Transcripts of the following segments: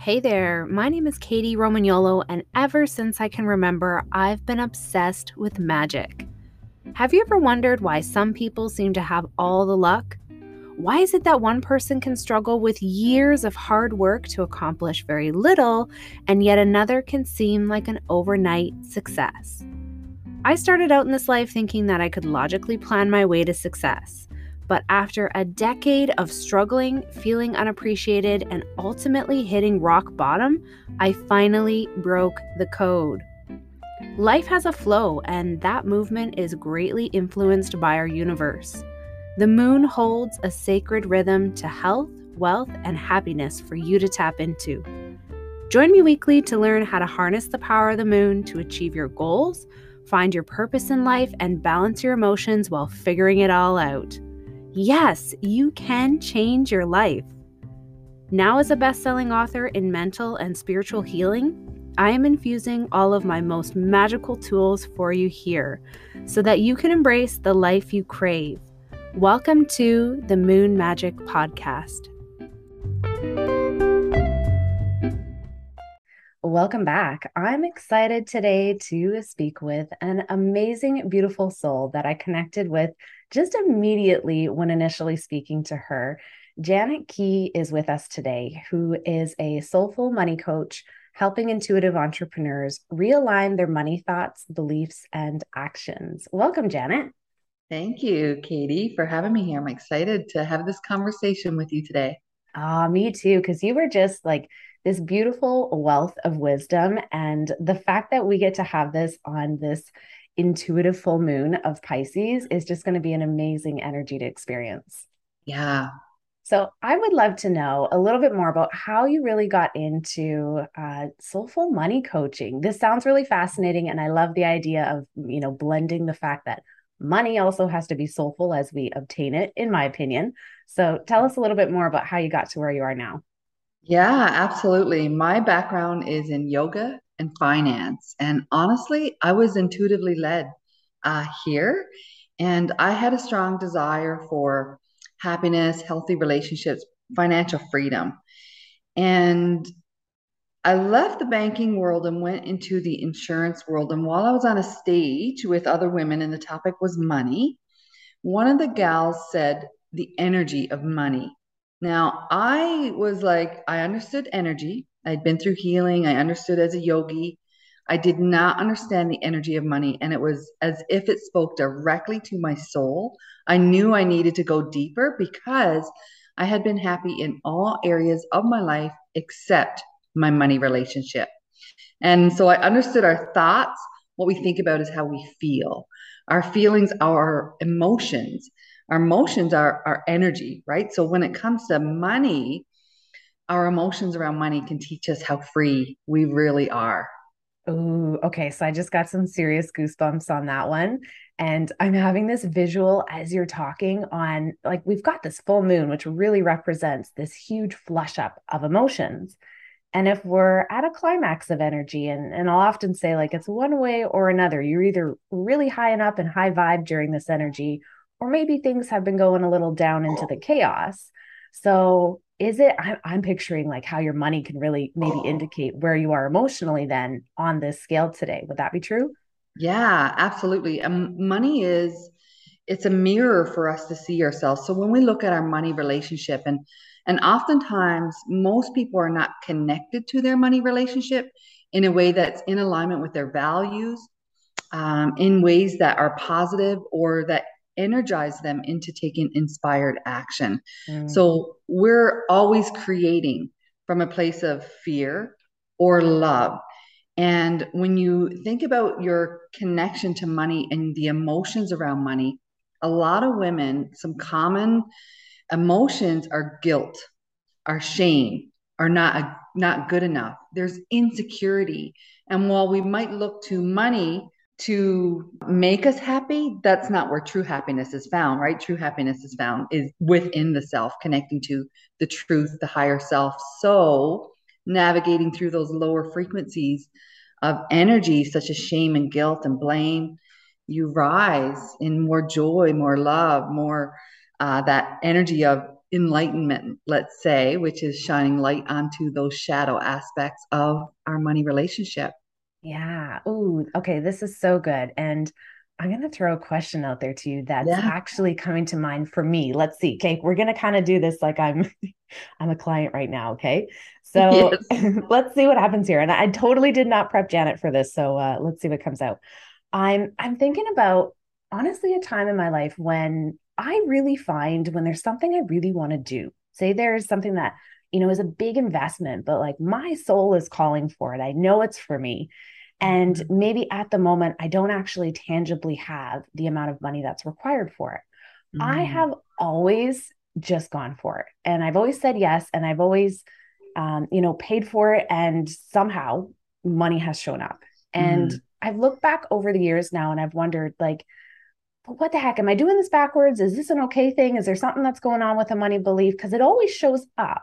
Hey there, my name is Kady Romagnuolo, and ever since I can remember, I've been obsessed with magic. Have you ever wondered why some people seem to have all the luck? Why is it that one person can struggle with years of hard work to accomplish very little, and yet another can seem like an overnight success? I started out in this life thinking that I could logically plan my way to success. But after a decade of struggling, feeling unappreciated, and ultimately hitting rock bottom, I finally broke the code. Life has a flow, and that movement is greatly influenced by our universe. The moon holds a sacred rhythm to health, wealth, and happiness for you to tap into. Join me weekly to learn how to harness the power of the moon to achieve your goals, find your purpose in life, and balance your emotions while figuring it all out. Yes, you can change your life. Now, as a best selling author in mental and spiritual healing, I am infusing all of my most magical tools for you here so that you can embrace the life you crave. Welcome to the Moon Magic Podcast. Welcome back. I'm excited today to speak with an amazing, beautiful soul that I connected with just immediately when initially speaking to her. Janet Key is with us today, who is a soulful money coach helping intuitive entrepreneurs realign their money thoughts, beliefs, and actions. Welcome, Janet. Thank you, Kady, for having me here. I'm excited to have this conversation with you today. Ah, oh, me too, because you were just like this beautiful wealth of wisdom. And the fact that we get to have this on this intuitive full moon of Pisces is just going to be an amazing energy to experience. Yeah. So I would love to know a little bit more about how you really got into uh, soulful money coaching. This sounds really fascinating, and I love the idea of you know blending the fact that money also has to be soulful as we obtain it, in my opinion. So tell us a little bit more about how you got to where you are now. Yeah, absolutely. My background is in yoga and finance. And honestly, I was intuitively led uh, here. And I had a strong desire for happiness, healthy relationships, financial freedom. And I left the banking world and went into the insurance world. And while I was on a stage with other women and the topic was money, one of the gals said, the energy of money. Now, I was like, I understood energy. I'd been through healing. I understood as a yogi. I did not understand the energy of money. And it was as if it spoke directly to my soul. I knew I needed to go deeper because I had been happy in all areas of my life except my money relationship. And so I understood our thoughts. What we think about is how we feel. Our feelings our emotions. Our emotions are our energy, right? So when it comes to money, our emotions around money can teach us how free we really are. Oh, okay. So I just got some serious goosebumps on that one. And I'm having this visual as you're talking on like we've got this full moon, which really represents this huge flush up of emotions. And if we're at a climax of energy, and, and I'll often say, like, it's one way or another, you're either really high and up and high vibe during this energy, or maybe things have been going a little down into the chaos. So is it I'm, I'm picturing like how your money can really maybe indicate where you are emotionally then on this scale today. Would that be true? Yeah absolutely. Um, money is it's a mirror for us to see ourselves. So when we look at our money relationship and and oftentimes most people are not connected to their money relationship in a way that's in alignment with their values um, in ways that are positive or that energize them into taking inspired action. Mm. So we're always creating from a place of fear or love. And when you think about your connection to money and the emotions around money, a lot of women, some common emotions are guilt, are shame, are not not good enough. There's insecurity. And while we might look to money to make us happy, that's not where true happiness is found, right? True happiness is found is within the self, connecting to the truth, the higher self. So, navigating through those lower frequencies of energy, such as shame and guilt and blame, you rise in more joy, more love, more uh, that energy of enlightenment, let's say, which is shining light onto those shadow aspects of our money relationship. Yeah. Oh, okay. This is so good. And I'm going to throw a question out there to you that's yeah. actually coming to mind for me. Let's see. Okay, we're going to kind of do this like I'm I'm a client right now, okay? So yes. let's see what happens here. And I totally did not prep Janet for this, so uh, let's see what comes out. I'm I'm thinking about honestly a time in my life when I really find when there's something I really want to do. Say there's something that you know is a big investment, but like my soul is calling for it. I know it's for me and mm-hmm. maybe at the moment, I don't actually tangibly have the amount of money that's required for it. Mm-hmm. I have always just gone for it. And I've always said yes. And I've always, um, you know, paid for it. And somehow money has shown up. And mm-hmm. I've looked back over the years now and I've wondered, like, what the heck? Am I doing this backwards? Is this an okay thing? Is there something that's going on with the money belief? Because it always shows up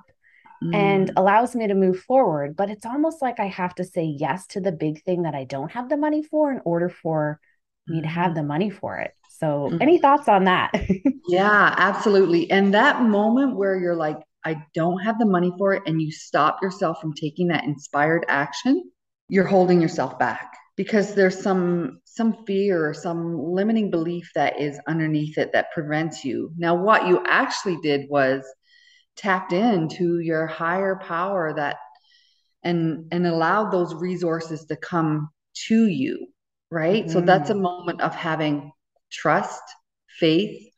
mm. and allows me to move forward. But it's almost like I have to say yes to the big thing that I don't have the money for in order for me to have mm-hmm. the money for it. So, mm. any thoughts on that? yeah, absolutely. And that moment where you're like, I don't have the money for it, and you stop yourself from taking that inspired action, you're holding yourself back because there's some some fear or some limiting belief that is underneath it that prevents you. Now, what you actually did was tapped into your higher power that and and allowed those resources to come to you right mm-hmm. so that's a mm-hmm. moment of having trust faith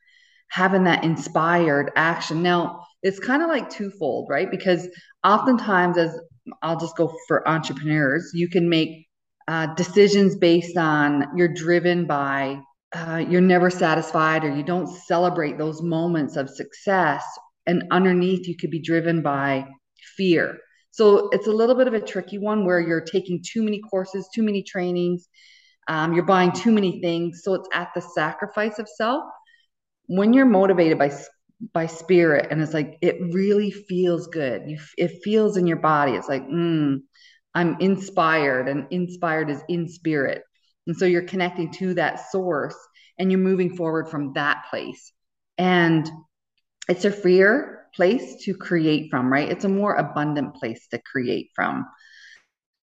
having that inspired action now it's kind of like twofold right because oftentimes as i'll just go for entrepreneurs you can make uh, decisions based on you're driven by uh, you're never satisfied or you don't celebrate those moments of success and underneath you could be driven by fear. So it's a little bit of a tricky one where you're taking too many courses too many trainings um, you're buying too many things. So it's at the sacrifice of self. When you're motivated by by spirit and it's like it really feels good. You, it feels in your body. It's like mm, i'm inspired and inspired is in spirit. And so you're connecting to that source and you're moving forward from that place. And it's a freer place to create from, right? It's a more abundant place to create from.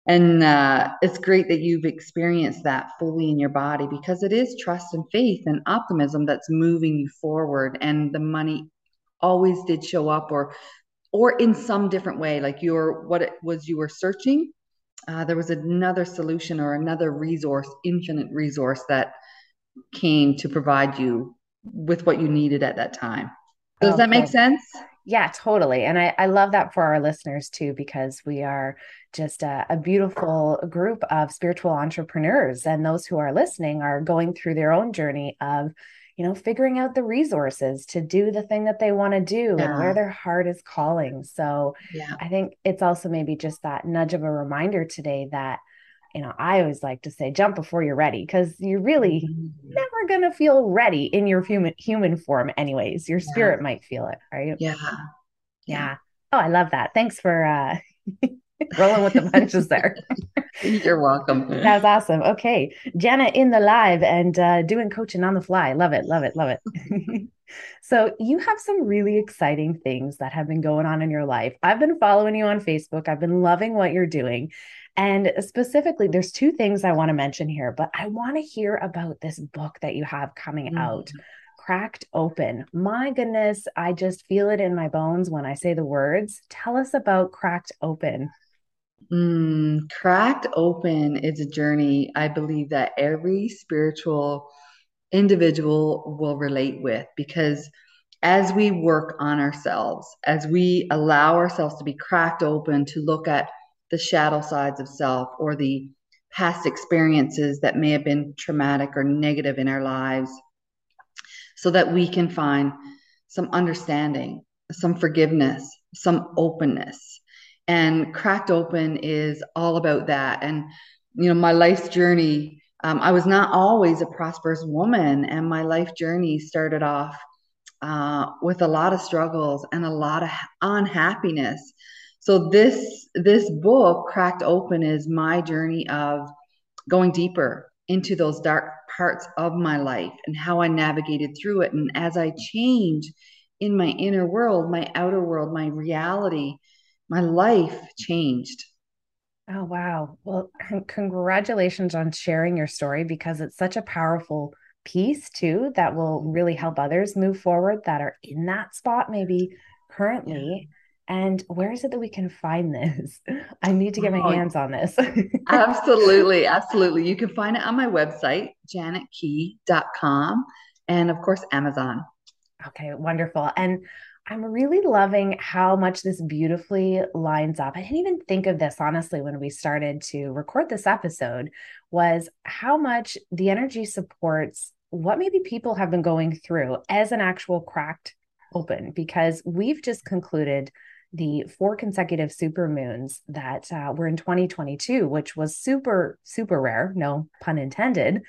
And uh, it's great that you've experienced that fully in your body because it is trust and faith and optimism that's moving you forward. And the money always did show up, or or in some different way, like your what it was you were searching. Uh, there was another solution or another resource, infinite resource that came to provide you with what you needed at that time. Does okay. that make sense? Yeah, totally. And I, I love that for our listeners too, because we are just a, a, beautiful group of spiritual entrepreneurs. And those who are listening are going through their own journey of, you know, figuring out the resources to do the thing that they want to do yeah. and where their heart is calling. So yeah. I think it's also maybe just that nudge of a reminder today that you know, I always like to say jump before you're ready because you're really mm-hmm. never going to feel ready in your human human form anyways. Your spirit yeah. might feel it, right? Yeah. Yeah. Oh, I love that. Thanks for uh rolling with the punches there. You're welcome. That's awesome. Okay. Janet in the live and uh, doing coaching on the fly. Love it. Love it. Love it. so, you have some really exciting things that have been going on in your life. I've been following you on Facebook. I've been loving what you're doing. And specifically, there's two things I want to mention here, but I want to hear about this book that you have coming mm. out. Cracked Open. My goodness, I just feel it in my bones when I say the words. Tell us about Cracked Open. Mm, cracked Open is a journey I believe that every spiritual individual will relate with because as we work on ourselves, as we allow ourselves to be cracked open to look at the shadow sides of self or the past experiences that may have been traumatic or negative in our lives so that we can find some understanding, some forgiveness, some openness. And Cracked Open is all about that. And, you know, my life's journey, um, I was not always a prosperous woman, and my life journey started off uh, with a lot of struggles and a lot of unhappiness so this this book cracked open is my journey of going deeper into those dark parts of my life and how i navigated through it and as i change in my inner world, my outer world, my reality, my life changed. Oh, wow. Well, congratulations on sharing your story because it's such a powerful piece, too, that will really help others move forward that are in that spot, maybe currently. And where is it that we can find this? I need to get my oh, hands on this. absolutely. Absolutely. You can find it on my website, janetkey.com, and of course, Amazon. Okay, wonderful. And I'm really loving how much this beautifully lines up. I didn't even think of this honestly when we started to record this episode was how much the energy supports what maybe people have been going through as an actual cracked open because we've just concluded the four consecutive super moons that uh, were in 2022 which was super super rare no pun intended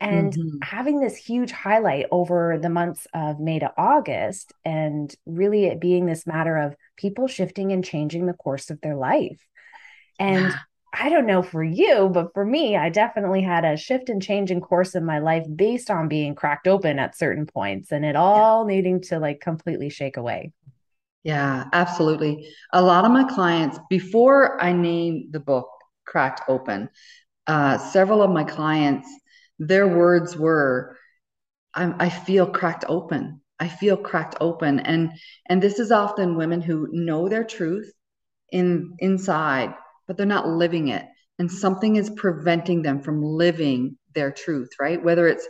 and mm-hmm. having this huge highlight over the months of May to August, and really it being this matter of people shifting and changing the course of their life. And yeah. I don't know for you, but for me, I definitely had a shift and change in course in my life based on being cracked open at certain points and it all yeah. needing to like completely shake away. Yeah, absolutely. A lot of my clients, before I named the book Cracked Open, uh, several of my clients their words were I, I feel cracked open. I feel cracked open. And and this is often women who know their truth in inside but they're not living it. And something is preventing them from living their truth right? Whether it's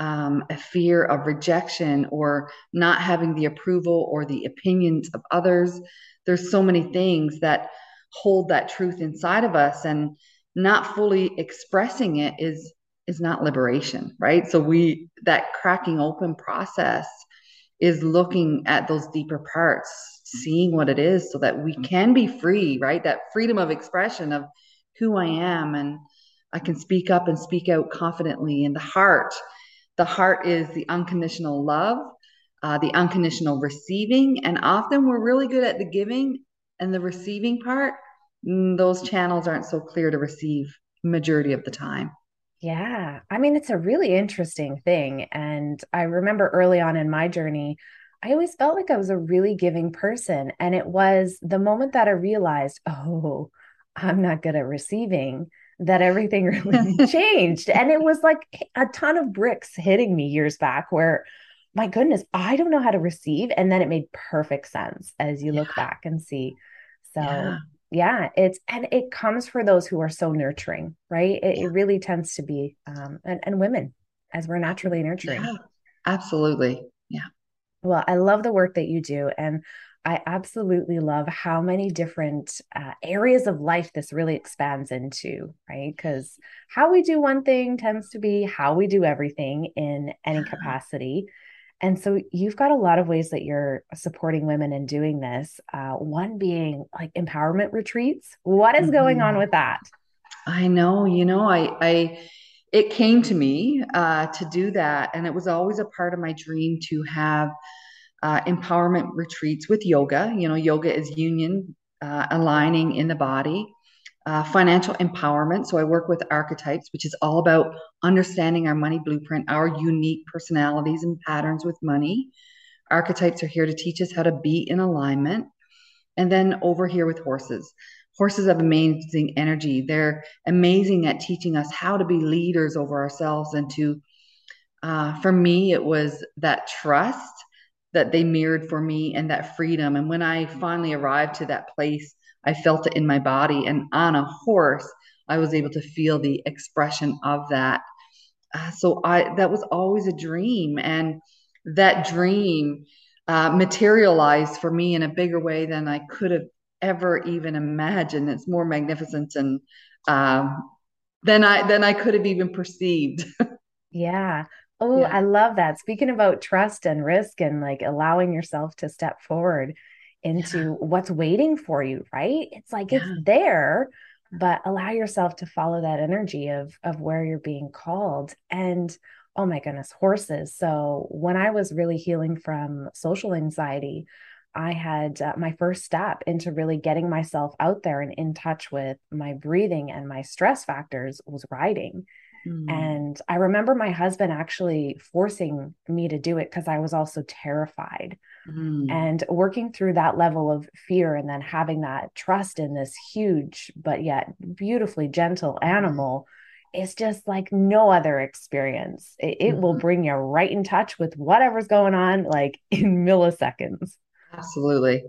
um, a fear of rejection or not having the approval or the opinions of others there's so many things that hold that truth inside of us and not fully expressing it is is not liberation, right? So we that cracking open process is looking at those deeper parts, seeing what it is so that we can be free, right? That freedom of expression of who I am and I can speak up and speak out confidently in the heart. The heart is the unconditional love, uh, the unconditional receiving. And often we're really good at the giving and the receiving part. Mm, those channels aren't so clear to receive majority of the time. Yeah. I mean, it's a really interesting thing. And I remember early on in my journey, I always felt like I was a really giving person. And it was the moment that I realized, oh, I'm not good at receiving, that everything really changed. And it was like a ton of bricks hitting me years back where, my goodness, I don't know how to receive. And then it made perfect sense as you yeah. look back and see. So, yeah yeah it's and it comes for those who are so nurturing right it, yeah. it really tends to be um and, and women as we're naturally nurturing absolutely yeah well i love the work that you do and i absolutely love how many different uh, areas of life this really expands into right because how we do one thing tends to be how we do everything in any capacity and so you've got a lot of ways that you're supporting women in doing this. Uh, one being like empowerment retreats. What is going mm-hmm. on with that? I know, you know, I, I, it came to me uh, to do that, and it was always a part of my dream to have uh, empowerment retreats with yoga. You know, yoga is union uh, aligning in the body uh, financial empowerment. So I work with archetypes, which is all about understanding our money blueprint, our unique personalities and patterns with money. Archetypes are here to teach us how to be in alignment. And then over here with horses. Horses have amazing energy. They're amazing at teaching us how to be leaders over ourselves and to, uh, for me, it was that trust that they mirrored for me and that freedom. And when I finally arrived to that place I felt it in my body. And on a horse, I was able to feel the expression of that. Uh, so I that was always a dream, and that dream uh, materialized for me in a bigger way than I could have ever even imagined. It's more magnificent and um, than I than I could have even perceived. yeah. Oh, yeah. I love that. Speaking about trust and risk and like allowing yourself to step forward into yeah. what's waiting for you, right? It's like yeah. it's there, but allow yourself to follow that energy of of where you're being called. And oh my goodness, horses. So when I was really healing from social anxiety, I had uh, my first step into really getting myself out there and in touch with my breathing and my stress factors was riding. Mm. And I remember my husband actually forcing me to do it because I was also terrified Mm. And working through that level of fear and then having that trust in this huge, but yet beautifully gentle mm-hmm. animal is just like no other experience. It, it mm-hmm. will bring you right in touch with whatever's going on, like in milliseconds. Absolutely.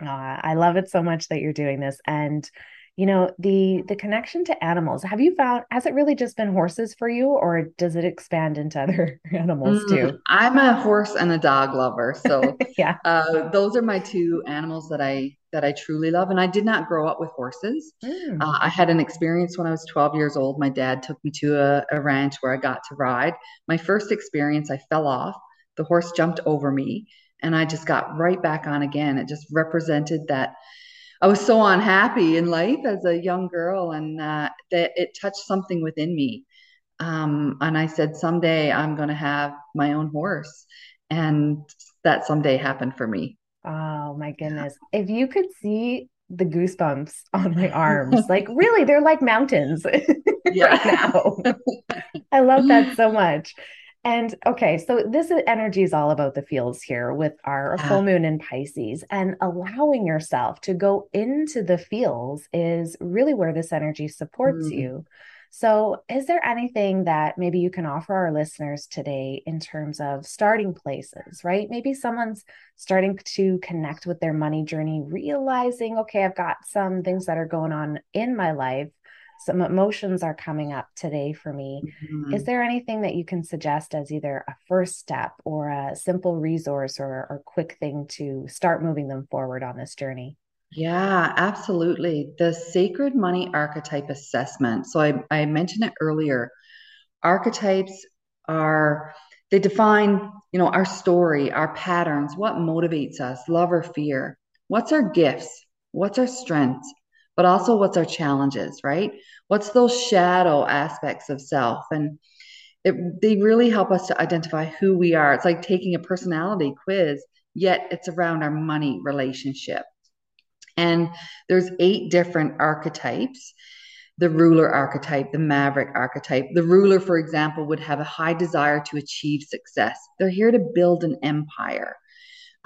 Uh, I love it so much that you're doing this. And you know the the connection to animals. Have you found has it really just been horses for you or does it expand into other animals mm, too? I'm a horse and a dog lover so yeah. uh, those are my two animals that i that i truly love and i did not grow up with horses. Mm. uh, i had an experience when i was 12 years old. My dad took me to a, a ranch where i got to ride. My first experience i fell off. The horse jumped over me and i just got right back on again. It just represented that I was so unhappy in life as a young girl, and uh, that it touched something within me. Um, and I said, someday I'm going to have my own horse, and that someday happened for me. Oh my goodness! If you could see the goosebumps on my arms, like really, they're like mountains right now. I love that so much. And okay, so this energy is all about the fields here with our full moon in Pisces, and allowing yourself to go into the fields is really where this energy supports mm. you. So, is there anything that maybe you can offer our listeners today in terms of starting places, right? Maybe someone's starting to connect with their money journey, realizing, okay, I've got some things that are going on in my life some emotions are coming up today for me. Mm-hmm. Is there anything that you can suggest as either a first step or a simple resource or, or quick thing to start moving them forward on this journey? Yeah, absolutely. The sacred money archetype assessment. So I, I mentioned it earlier. Archetypes are they define, you know, our story, our patterns, what motivates us, love or fear. What's our gifts? What's our strengths? But also what's our challenges, right? What's those shadow aspects of self? And it, they really help us to identify who we are. It's like taking a personality quiz, yet it's around our money relationship. And there's eight different archetypes the ruler archetype, the maverick archetype. The ruler, for example, would have a high desire to achieve success. They're here to build an empire.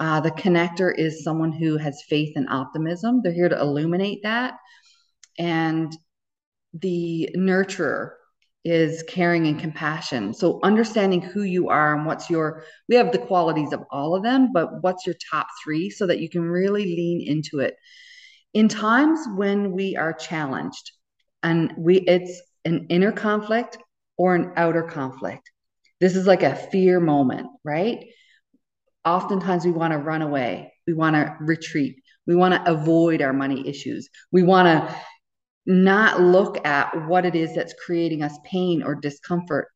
Uh, the connector is someone who has faith and optimism. They're here to illuminate that. And the nurturer is caring and compassion. So understanding who you are and what's your we have the qualities of all of them, but what's your top 3 so that you can really lean into it. In times when we are challenged and we it's an inner conflict or an outer conflict. This is like a fear moment, right? Oftentimes we want to run away, we want to retreat, we want to avoid our money issues, we want to not look at what it is that's creating us pain or discomfort.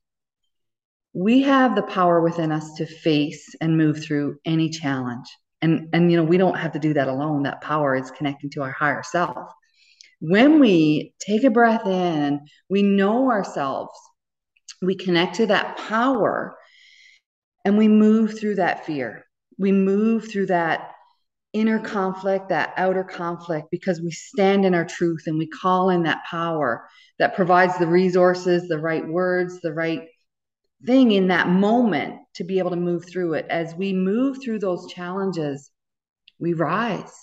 We have the power within us to face and move through any challenge. And, and you know, we don't have to do that alone. That power is connecting to our higher self. When we take a breath in, we know ourselves, we connect to that power and we move through that fear. We move through that inner conflict, that outer conflict, because we stand in our truth and we call in that power that provides the resources, the right words, the right thing in that moment to be able to move through it. As we move through those challenges, we rise.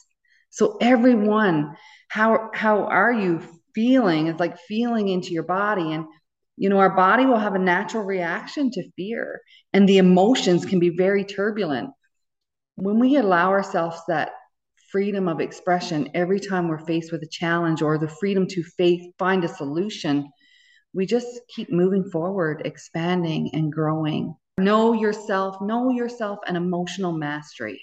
So everyone, how how are you feeling? It's like feeling into your body and you know, our body will have a natural reaction to fear, and the emotions can be very turbulent. When we allow ourselves that freedom of expression every time we're faced with a challenge or the freedom to faith, find a solution, we just keep moving forward, expanding and growing. Know yourself, know yourself, and emotional mastery.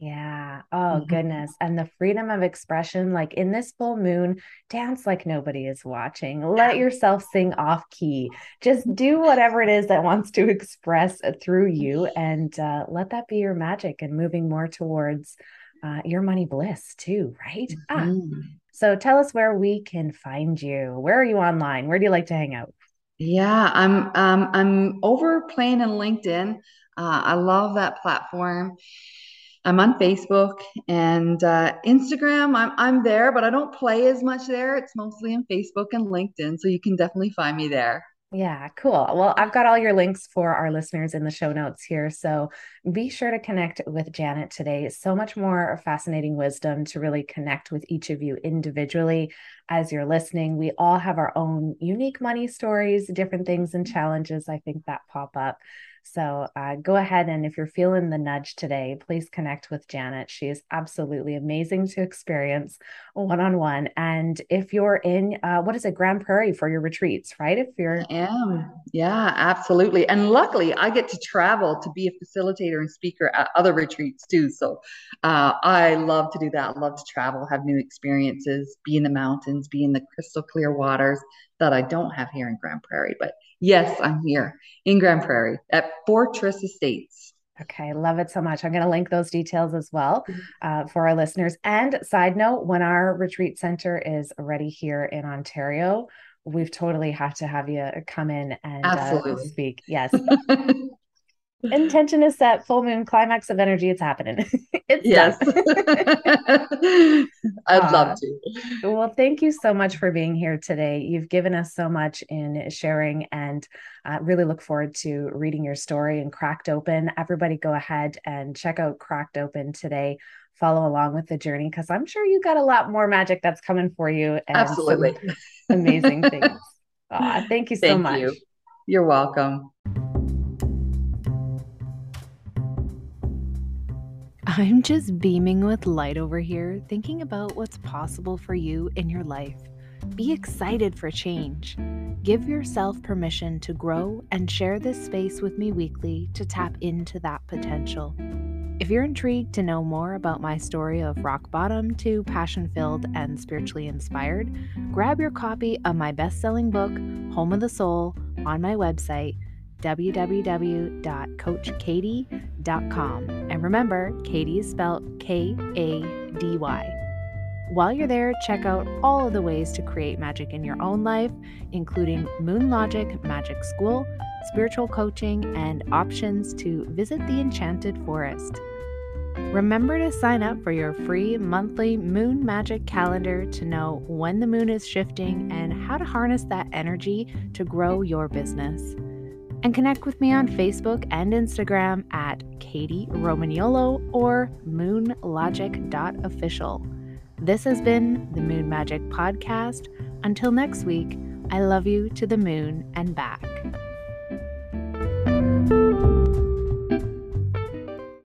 Yeah. Oh, mm-hmm. goodness. And the freedom of expression, like in this full moon, dance like nobody is watching. Let yourself sing off key. Just do whatever it is that wants to express through you and uh, let that be your magic and moving more towards uh, your money bliss too, right? Ah. Mm-hmm. Ah. So tell us where we can find you. Where are you online? Where do you like to hang out? Yeah, I'm um, I'm over playing in LinkedIn. Uh, I love that platform. I'm on Facebook and uh, Instagram. I'm I'm there, but I don't play as much there. It's mostly on Facebook and LinkedIn, so you can definitely find me there. Yeah, cool. Well, I've got all your links for our listeners in the show notes here. So be sure to connect with Janet today. So much more fascinating wisdom to really connect with each of you individually as you're listening. We all have our own unique money stories, different things and challenges I think that pop up. So uh, go ahead and if you're feeling the nudge today, please connect with Janet. She is absolutely amazing to experience one on one. And if you're in, uh, what is it, Grande Prairie for your retreats, right? If you're. I am. Yeah, absolutely. And luckily, I get to travel to be a facilitator and speaker at other retreats too. So uh, I love to do that. I love to travel, have new experiences, be in the mountains, be in the crystal clear waters that I don't have here in Grande Prairie. But yes, I'm here in Grande Prairie at Fortress Estates. Okay, love it so much. I'm going to link those details as well mm-hmm. uh, for our listeners. And side note, when our retreat center is ready here in Ontario, we've totally have to have you come in and uh, speak. Yes. intention is set full moon climax of energy it's happening. It's yes. I'd uh, love to. well thank you so much for being here today. You've given us so much in sharing and uh, really look forward to reading your story and cracked open. Everybody go ahead and check out cracked open today. Follow along with the journey because i'm sure you got a lot more magic that's coming for you and absolutely. amazing things. Thank you so thank much. You. you're welcome I'm just beaming with light over here, thinking about what's possible for you in your life. Be excited for change. Give yourself permission to grow and share this space with me weekly to tap into that potential. If you're intrigued to know more about my story of rock bottom to passion filled and spiritually inspired, grab your copy of my best selling book, Home of the Soul, on my website www.coachkady.com. And remember, Kady is spelled K A D Y. While you're there, check out all of the ways to create magic in your own life, including Moon Logic Magic School, spiritual coaching, and options to visit the Enchanted Forest. Remember to sign up for your free monthly moon magic calendar to know when the moon is shifting and how to harness that energy to grow your business and connect with me on Facebook and Instagram at Kady Romagnuolo or moonlogic.official. This has been the Moon Magic Podcast. Until next week, I love you to the moon and back.